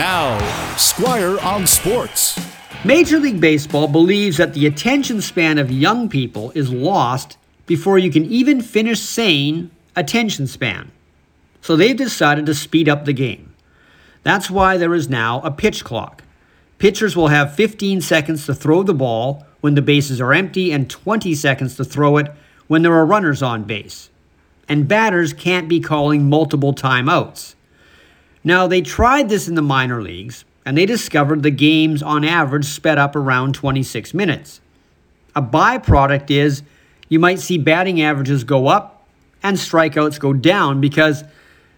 Now, Squire on Sports. Major League Baseball believes that the attention span of young people is lost before you can even finish saying attention span. So they've decided to speed up the game. That's why there is now a pitch clock. Pitchers will have 15 seconds to throw the ball when the bases are empty and 20 seconds to throw it when there are runners on base. And batters can't be calling multiple timeouts. Now, they tried this in the minor leagues, and they discovered the games on average sped up around 26 minutes. A byproduct is you might see batting averages go up and strikeouts go down because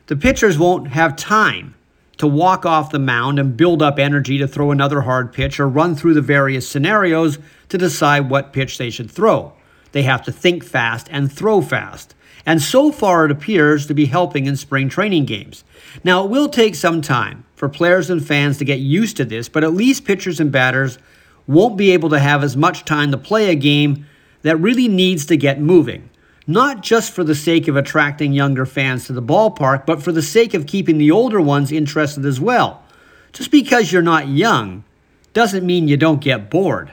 the pitchers won't have time to walk off the mound and build up energy to throw another hard pitch or run through the various scenarios to decide what pitch they should throw. They have to think fast and throw fast. And so far, it appears to be helping in spring training games. Now, it will take some time for players and fans to get used to this, but at least pitchers and batters won't be able to have as much time to play a game that really needs to get moving. Not just for the sake of attracting younger fans to the ballpark, but for the sake of keeping the older ones interested as well. Just because you're not young doesn't mean you don't get bored.